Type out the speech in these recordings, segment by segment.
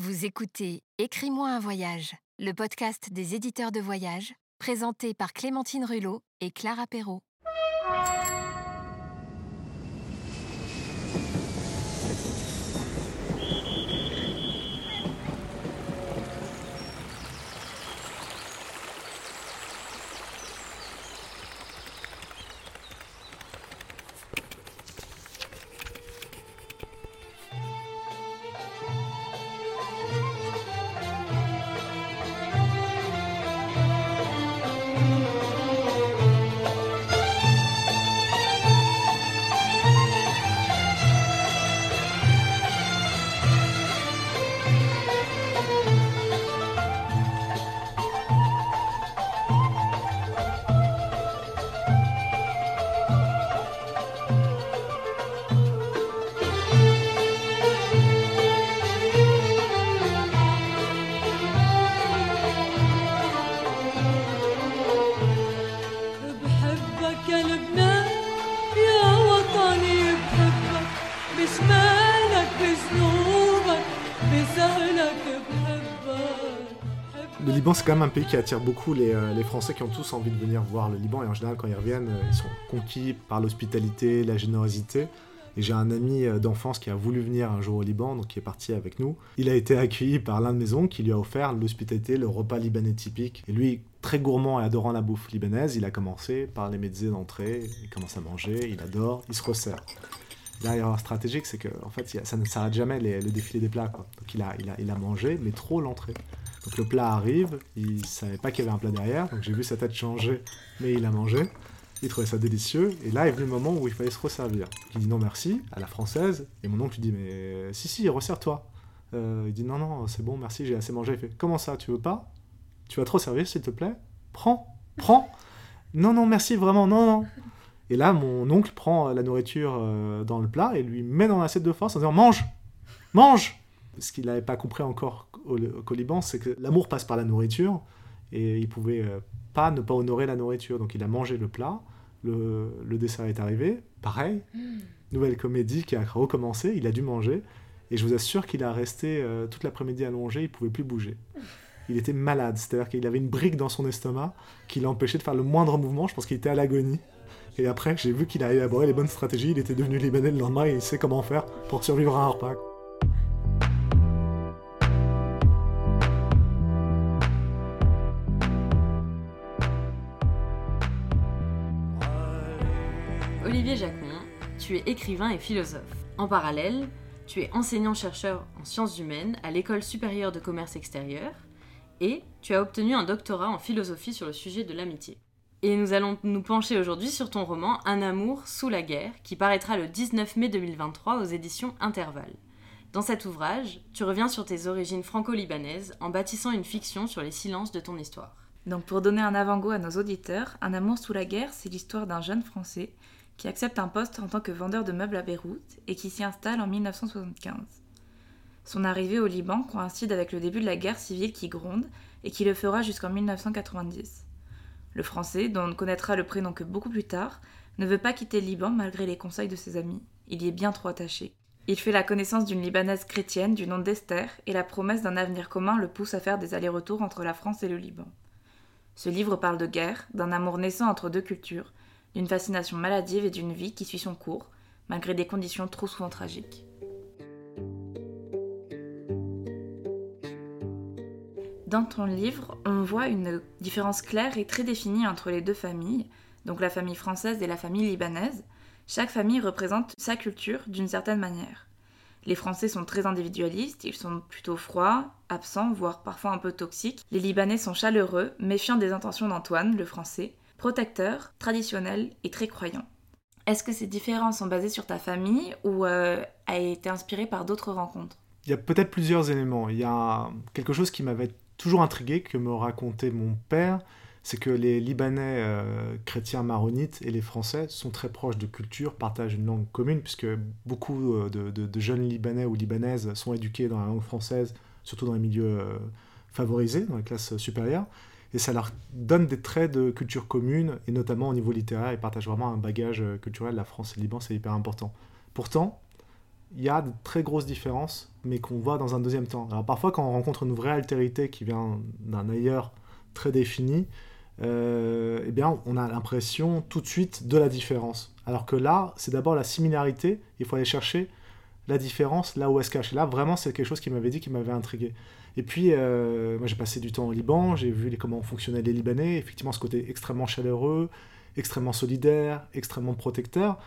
Vous écoutez Écris-moi un voyage, le podcast des éditeurs de voyage, présenté par Clémentine Rulot et Clara Perrault. Liban, c'est quand même un pays qui attire beaucoup les, euh, les Français qui ont tous envie de venir voir le Liban. Et en général, quand ils reviennent, euh, ils sont conquis par l'hospitalité, la générosité. Et j'ai un ami euh, d'enfance qui a voulu venir un jour au Liban, donc qui est parti avec nous. Il a été accueilli par l'un de mes oncles qui lui a offert l'hospitalité, le repas libanais typique. Et lui, très gourmand et adorant la bouffe libanaise, il a commencé par les mezzés d'entrée. Il commence à manger, il adore, il se resserre. L'erreur stratégique, c'est que en fait, ça ne s'arrête jamais le défilé des plats. Quoi. Donc il a, il, a, il a mangé, mais trop l'entrée. Donc le plat arrive, il savait pas qu'il y avait un plat derrière, donc j'ai vu sa tête changer, mais il a mangé. Il trouvait ça délicieux, et là est venu le moment où il fallait se resservir. Il dit non merci, à la française, et mon oncle lui dit mais si si, resserre-toi. Euh, il dit non non, c'est bon, merci, j'ai assez mangé. Il fait comment ça, tu veux pas? Tu vas trop servir s'il te plaît? Prends, prends. Non non merci vraiment, non non. Et là mon oncle prend la nourriture euh, dans le plat et lui met dans l'assiette de force en disant mange, mange. Ce qu'il n'avait pas compris encore au, qu'au Liban, c'est que l'amour passe par la nourriture et il pouvait euh, pas ne pas honorer la nourriture. Donc il a mangé le plat, le, le dessert est arrivé, pareil, nouvelle comédie qui a recommencé, il a dû manger et je vous assure qu'il a resté euh, toute l'après-midi allongé, il pouvait plus bouger. Il était malade, c'est-à-dire qu'il avait une brique dans son estomac qui l'empêchait de faire le moindre mouvement, je pense qu'il était à l'agonie. Et après, j'ai vu qu'il a élaboré les bonnes stratégies, il était devenu libanais le lendemain et il sait comment faire pour survivre à un repas. Tu es écrivain et philosophe. En parallèle, tu es enseignant-chercheur en sciences humaines à l'École supérieure de commerce extérieur et tu as obtenu un doctorat en philosophie sur le sujet de l'amitié. Et nous allons nous pencher aujourd'hui sur ton roman Un amour sous la guerre qui paraîtra le 19 mai 2023 aux éditions Intervalle. Dans cet ouvrage, tu reviens sur tes origines franco-libanaises en bâtissant une fiction sur les silences de ton histoire. Donc pour donner un avant-goût à nos auditeurs, Un amour sous la guerre, c'est l'histoire d'un jeune Français qui accepte un poste en tant que vendeur de meubles à Beyrouth et qui s'y installe en 1975. Son arrivée au Liban coïncide avec le début de la guerre civile qui gronde et qui le fera jusqu'en 1990. Le Français, dont on ne connaîtra le prénom que beaucoup plus tard, ne veut pas quitter le Liban malgré les conseils de ses amis. Il y est bien trop attaché. Il fait la connaissance d'une Libanaise chrétienne du nom d'Esther et la promesse d'un avenir commun le pousse à faire des allers-retours entre la France et le Liban. Ce livre parle de guerre, d'un amour naissant entre deux cultures, d'une fascination maladive et d'une vie qui suit son cours, malgré des conditions trop souvent tragiques. Dans ton livre, on voit une différence claire et très définie entre les deux familles, donc la famille française et la famille libanaise. Chaque famille représente sa culture d'une certaine manière. Les Français sont très individualistes, ils sont plutôt froids, absents, voire parfois un peu toxiques. Les Libanais sont chaleureux, méfiants des intentions d'Antoine, le Français, protecteurs, traditionnels et très croyants. Est-ce que ces différences sont basées sur ta famille ou euh, a été inspirée par d'autres rencontres? Il y a peut-être plusieurs éléments. Il y a quelque chose qui m'avait toujours intrigué, que me racontait mon père, c'est que les Libanais euh, chrétiens maronites et les Français sont très proches de culture, partagent une langue commune, puisque beaucoup euh, de, de- de jeunes Libanais ou Libanaises sont éduqués dans la langue française, surtout dans les milieux euh, favorisés, dans les classes supérieures, et ça leur donne des traits de culture commune, et notamment au niveau littéraire, ils partagent vraiment un bagage euh, culturel. La France et le Liban, c'est hyper important. Pourtant, il y a de très grosses différences, mais qu'on voit dans un deuxième temps. Alors parfois, quand on rencontre une vraie altérité qui vient d'un ailleurs très défini, euh, eh bien, on a l'impression tout de suite de la différence. Alors que là, c'est d'abord la similarité, il faut aller chercher la différence là où elle se cache. Là, vraiment, c'est quelque chose qui m'avait dit, qui m'avait intrigué. Et puis, euh, moi, j'ai passé du temps au Liban, j'ai vu les, comment fonctionnaient les Libanais, effectivement, ce côté extrêmement chaleureux, extrêmement solidaire, extrêmement protecteur.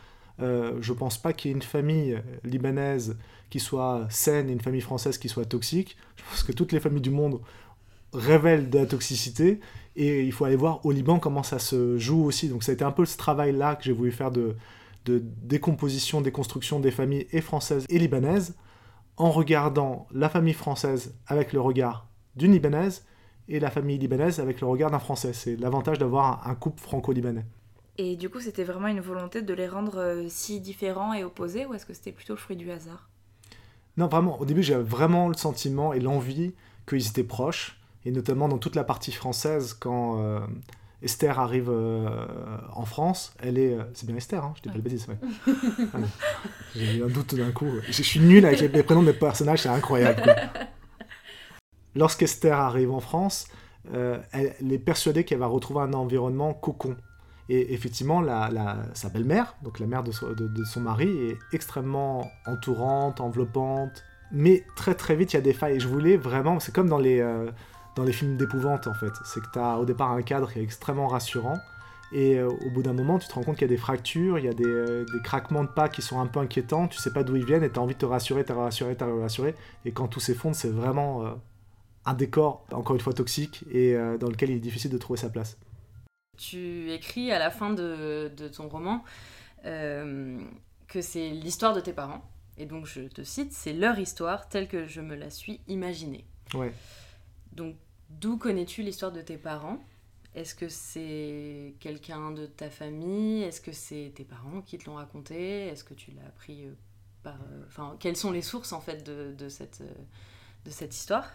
Euh, je pense pas qu'il y ait une famille libanaise qui soit saine et une famille française qui soit toxique. Je pense que toutes les familles du monde révèlent de la toxicité et il faut aller voir au Liban comment ça se joue aussi. Donc ça a été un peu ce travail-là que j'ai voulu faire de, de décomposition, déconstruction des familles et françaises et libanaises en regardant la famille française avec le regard d'une libanaise et la famille libanaise avec le regard d'un français. C'est l'avantage d'avoir un couple franco-libanais. Et du coup, c'était vraiment une volonté de les rendre euh, si différents et opposés ou est-ce que c'était plutôt le fruit du hasard? Non, vraiment, au début, j'avais vraiment le sentiment et l'envie qu'ils étaient proches, et notamment dans toute la partie française, quand euh, Esther arrive euh, en France, elle est... c'est bien Esther, hein, je dis pas le bêtise, ouais. Ah, J'ai eu un doute d'un coup. Je suis nul avec les prénoms des personnages, c'est incroyable. Lorsqu'Esther arrive en France, elle est persuadée qu'elle va retrouver un environnement cocon. Et effectivement, la, la- sa belle-mère, donc la mère de, son- de- de son mari, est extrêmement entourante, enveloppante. Mais très très vite, il y a des failles. Et je voulais vraiment, c'est comme dans les, euh, dans les films d'épouvante en fait. C'est que tu as au départ un cadre qui est extrêmement rassurant. Et euh, au bout d'un moment, tu te rends compte qu'il y a des fractures, il y a des, euh, des craquements de pas qui sont un peu inquiétants. Tu sais pas d'où ils viennent et tu as envie de te rassurer, te rassurer, te rassurer. Et quand tout s'effondre, c'est vraiment euh, un décor, encore une fois, toxique et dans lequel il est difficile de trouver sa place. Tu écris à la fin de, de ton roman que c'est l'histoire de tes parents. Et donc je te cite, c'est leur histoire telle que je me la suis imaginée. Ouais. Donc d'où connais-tu l'histoire de tes parents? Est-ce que c'est quelqu'un de ta famille? Est-ce que c'est tes parents qui te l'ont raconté? Est-ce que tu l'as appris euh, par... euh, Enfin, quelles sont les sources en fait de, de cette, euh, de cette histoire?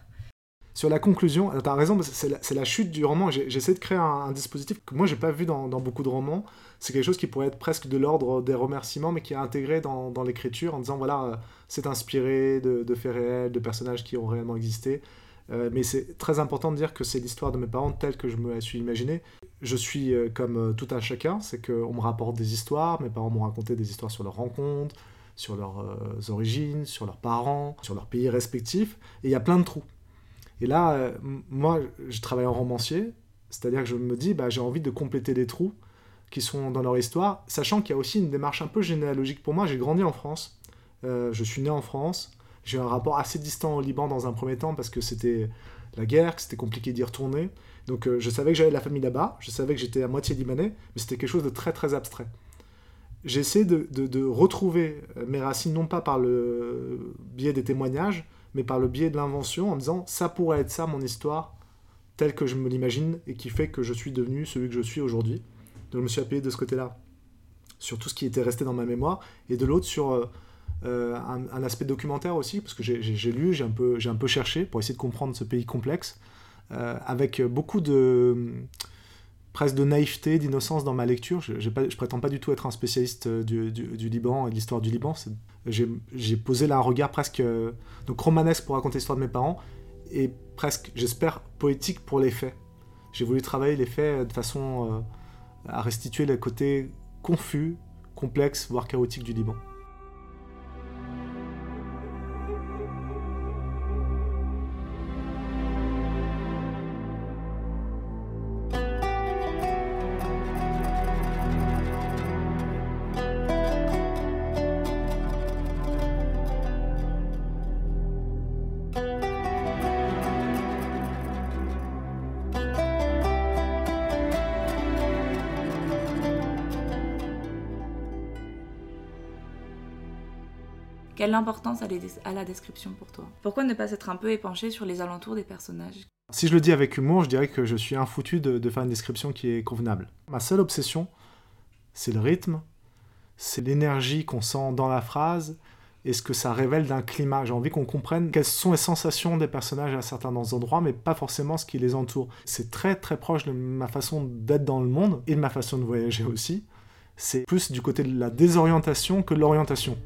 Sur la conclusion, tu as raison, c'est la, la chute du roman. J'essaie de créer un, dispositif que moi, j'ai pas vu dans, dans beaucoup de romans. C'est quelque chose qui pourrait être presque de l'ordre des remerciements, mais qui est intégré dans, dans l'écriture en disant voilà, c'est inspiré de faits réels, de personnages qui ont réellement existé. Euh, mais c'est très important de dire que c'est l'histoire de mes parents telle que je me la suis imaginée. Je suis euh, comme euh, tout un chacun, c'est qu'on me rapporte des histoires, mes parents m'ont raconté des histoires sur leurs rencontres, sur leurs origines, sur leurs parents, sur leurs pays respectifs, et il y a plein de trous. Et là, moi, je travaille en romancier, c'est-à-dire que je me dis, bah, j'ai envie de compléter des trous qui sont dans leur histoire, sachant qu'il y a aussi une démarche un peu généalogique. Pour moi, j'ai grandi en France, je suis né en France, j'ai un rapport assez distant au Liban dans un premier temps parce que c'était la guerre, que c'était compliqué d'y retourner. Donc euh, je savais que j'avais de la famille là-bas, je savais que j'étais à moitié libanais, mais c'était quelque chose de très très abstrait. J'essaie de, de- de retrouver mes racines non pas par le biais des témoignages, mais par le biais de l'invention, en me disant ça pourrait être ça mon histoire, telle que je me l'imagine, et qui fait que je suis devenu celui que je suis aujourd'hui. Donc je me suis appuyé de ce côté-là sur tout ce qui était resté dans ma mémoire, et de l'autre sur euh, euh, un, aspect documentaire aussi, parce que j'ai- lu, j'ai un, peu- un peu cherché pour essayer de comprendre ce pays complexe, euh, avec beaucoup de presque de naïveté, d'innocence dans ma lecture. Je, je prétends pas du tout être un spécialiste euh, du, du- Liban et de l'histoire du Liban. J'ai posé là un regard presque donc romanesque pour raconter l'histoire de mes parents et presque, j'espère, poétique pour les faits. J'ai voulu travailler les faits de façon à restituer le côté confus, complexe, voire chaotique du Liban. Quelle importance a, a la description pour toi? Pourquoi ne pas s'être un peu épanché sur les alentours des personnages? Si je le dis avec humour, je dirais que je suis infoutu de, de faire une description qui est convenable. Ma seule obsession, c'est le rythme, c'est l'énergie qu'on sent dans la phrase et ce que ça révèle d'un climat. J'ai envie qu'on comprenne quelles sont les sensations des personnages à certains endroits, mais pas forcément ce qui les entoure. C'est très très proche de ma façon d'être dans le monde et de ma façon de voyager aussi. C'est plus du côté de la désorientation que de l'orientation.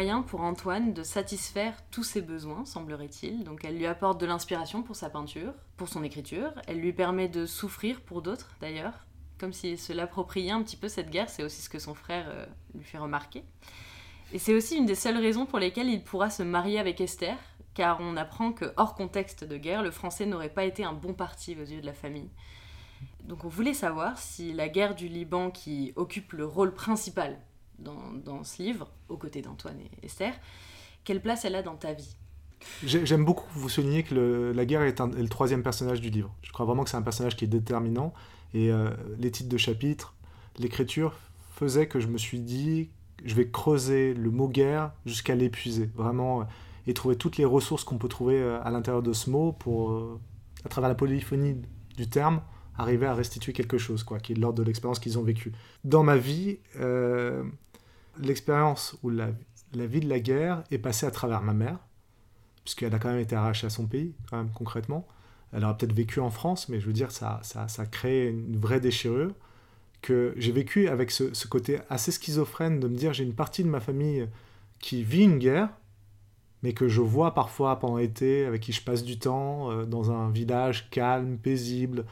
Moyen pour Antoine de satisfaire tous ses besoins, semblerait-il. Donc elle lui apporte de l'inspiration pour sa peinture, pour son écriture. Elle lui permet de souffrir pour d'autres, d'ailleurs. Comme s'il se l'appropriait un petit peu cette guerre, c'est aussi ce que son frère euh, lui fait remarquer. Et c'est aussi une des seules raisons pour lesquelles il pourra se marier avec Esther, car on apprend que hors contexte de guerre, le français n'aurait pas été un bon parti aux yeux de la famille. Donc on voulait savoir si la guerre du Liban, qui occupe le rôle principal dans, ce livre, aux côtés d'Antoine et Esther, quelle place elle a dans ta vie? J'ai- J'aime beaucoup vous souligner que la guerre est, le troisième personnage du livre. Je crois vraiment que c'est un personnage qui est déterminant. Et euh, les titres de chapitres, l'écriture faisait que je me suis dit, je vais creuser le mot guerre jusqu'à l'épuiser. Vraiment, euh, et trouver toutes les ressources qu'on peut trouver euh, à l'intérieur de ce mot pour, à travers la polyphonie du terme, arriver à restituer quelque chose, quoi, qui est l'ordre de l'expérience qu'ils ont vécue. Dans ma vie, l'expérience où la, vie de la guerre est passée à travers ma mère, puisqu'elle a quand même été arrachée à son pays, quand même concrètement. Elle aura peut-être vécu en France, mais je veux dire, ça, ça, ça crée une vraie déchirure que j'ai vécu avec ce, ce côté assez schizophrène de me dire j'ai une partie de ma famille qui vit une guerre, mais que je vois parfois pendant l'été, avec qui je passe du temps, euh, dans un village calme, paisible,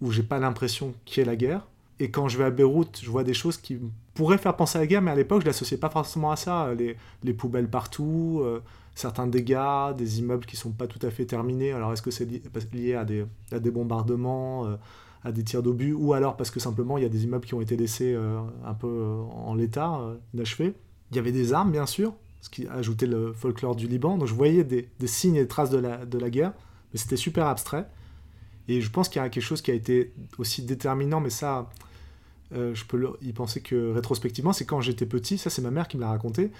où j'ai pas l'impression qu'il y ait la guerre. Et quand je vais à Beyrouth, je vois des choses qui pourraient faire penser à la guerre, mais à l'époque, je l'associais pas forcément à ça. Les, les poubelles partout, euh, certains dégâts, des immeubles qui sont pas tout à fait terminés. Alors, est-ce que c'est li- lié à des, bombardements, euh, à des tirs d'obus, ou alors parce que simplement il y a des immeubles qui ont été laissés euh, un peu en l'état, inachevés? Il y avait des armes, bien sûr, ce qui ajoutait le folklore du Liban. Donc, je voyais des, des signes et des traces de la, de la guerre, mais c'était super abstrait. Et je pense qu'il y a quelque chose qui a été aussi déterminant, mais ça, euh, je peux y penser que rétrospectivement, c'est quand j'étais petit, ça c'est ma mère qui me l'a raconté.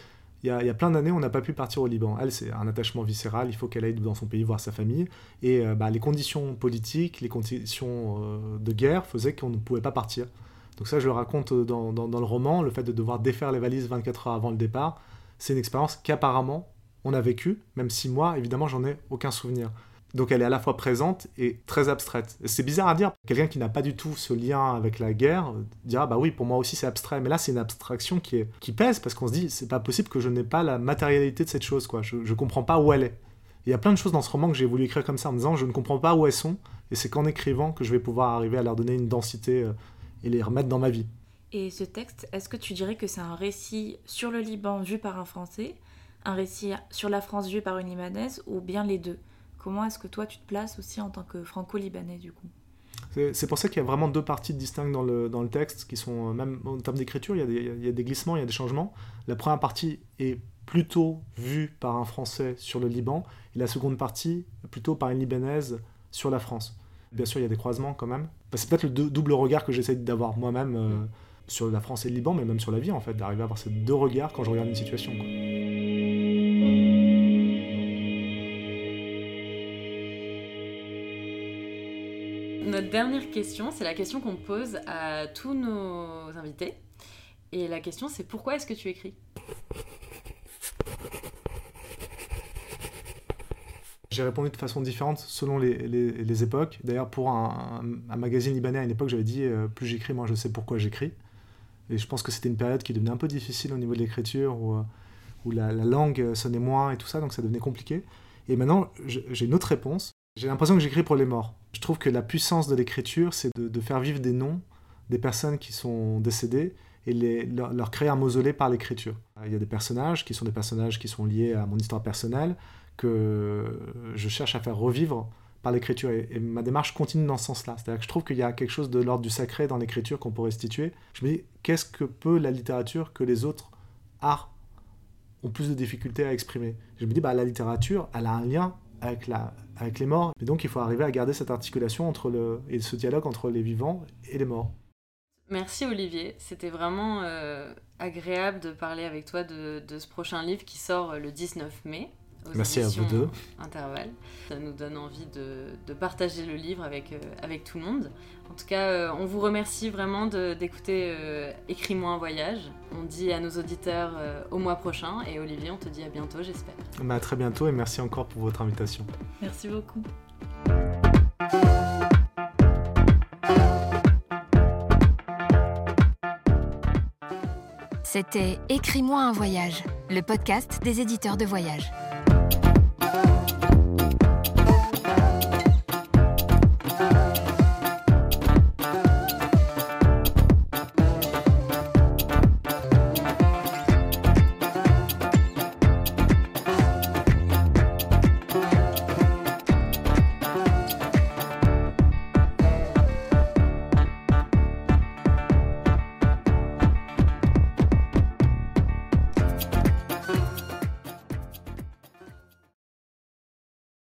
Il y, a, plein d'années, on n'a pas pu partir au Liban. Elle, c'est un attachement viscéral, il faut qu'elle aille dans son pays voir sa famille. Et euh, bah, les conditions politiques, les conditions euh, de guerre faisaient qu'on ne pouvait pas partir. Donc ça, je le raconte dans, dans- dans le roman, le fait de devoir défaire les valises 24 heures avant le départ, c'est une expérience qu'apparemment on a vécue, même si moi, évidemment, j'en ai aucun souvenir. Donc elle est à la fois présente et très abstraite. C'est bizarre à dire. Quelqu'un qui n'a pas du tout ce lien avec la guerre euh, dira bah oui pour moi aussi c'est abstrait. Mais là c'est une abstraction qui, pèse parce qu'on se dit c'est pas possible que je n'ai pas la matérialité de cette chose quoi. Je, je comprends pas où elle est. Il y a plein de choses dans ce roman que j'ai voulu écrire comme ça en me disant je ne comprends pas où elles sont et c'est qu'en écrivant que je vais pouvoir arriver à leur donner une densité euh, et les remettre dans ma vie. Et ce texte, est-ce que tu dirais que c'est un récit sur le Liban vu par un Français, un récit sur la France vu par une Libanaise, ou bien les deux? Comment est-ce que toi tu te places aussi en tant que franco-libanais du coup C'est pour ça qu'il y a vraiment deux parties distinctes dans le, dans le texte, qui sont, euh, même en termes d'écriture, il, y a des- il y a des glissements, il y a des changements. La première partie est plutôt vue par un Français sur le Liban, et la seconde partie plutôt par une Libanaise sur la France. Bien sûr, il y a des croisements quand même. Bah, c'est peut-être le dou- double regard que j'essaie d'avoir moi-même euh, sur la France et le Liban, mais même sur la vie, en fait, d'arriver à avoir ces deux regards quand je regarde une situation. Dernière question, c'est la question qu'on pose à tous nos invités. Et la question, c'est pourquoi est-ce que tu écris? J'ai répondu de façon différente selon les, époques. D'ailleurs, pour un, magazine libanais à une époque, j'avais dit euh, plus j'écris, moins je sais pourquoi j'écris. Et je pense que c'était une période qui devenait un peu difficile au niveau de l'écriture, où, euh, la, la langue euh, sonnait moins et tout ça, donc ça devenait compliqué. Et maintenant, j'ai une autre réponse. J'ai l'impression que j'écris pour les morts. Je trouve que la puissance de l'écriture, c'est de, faire vivre des noms des personnes qui sont décédées et leur, créer un mausolée par l'écriture. Il y a des personnages qui sont des personnages qui sont liés à mon histoire personnelle, que je cherche à faire revivre par l'écriture. Et, et ma démarche continue dans ce sens-là. C'est-à-dire que je trouve qu'il y a quelque chose de l'ordre du sacré dans l'écriture qu'on pourrait restituer. Je me dis, qu'est-ce que peut la littérature que les autres arts ont plus de difficultés à exprimer? Je me dis, bah, la littérature, elle a un lien avec, les morts. Et donc, il faut arriver à garder cette articulation entre le, et ce dialogue entre les vivants et les morts. Merci Olivier, c'était vraiment euh, agréable de parler avec toi de, de ce prochain livre qui sort euh, le 19 mai. Aux Merci à vous deux. Intervalle. Ça nous donne envie de, de partager le livre avec, euh, avec tout le monde. En tout cas, euh, on vous remercie vraiment de- d'écouter euh, Écris-moi un voyage. On dit à nos auditeurs euh, au mois prochain et Olivier, on te dit à bientôt, j'espère. Bah, à très bientôt et merci encore pour votre invitation. Merci beaucoup. C'était Écris-moi un voyage, le podcast des éditeurs de voyage.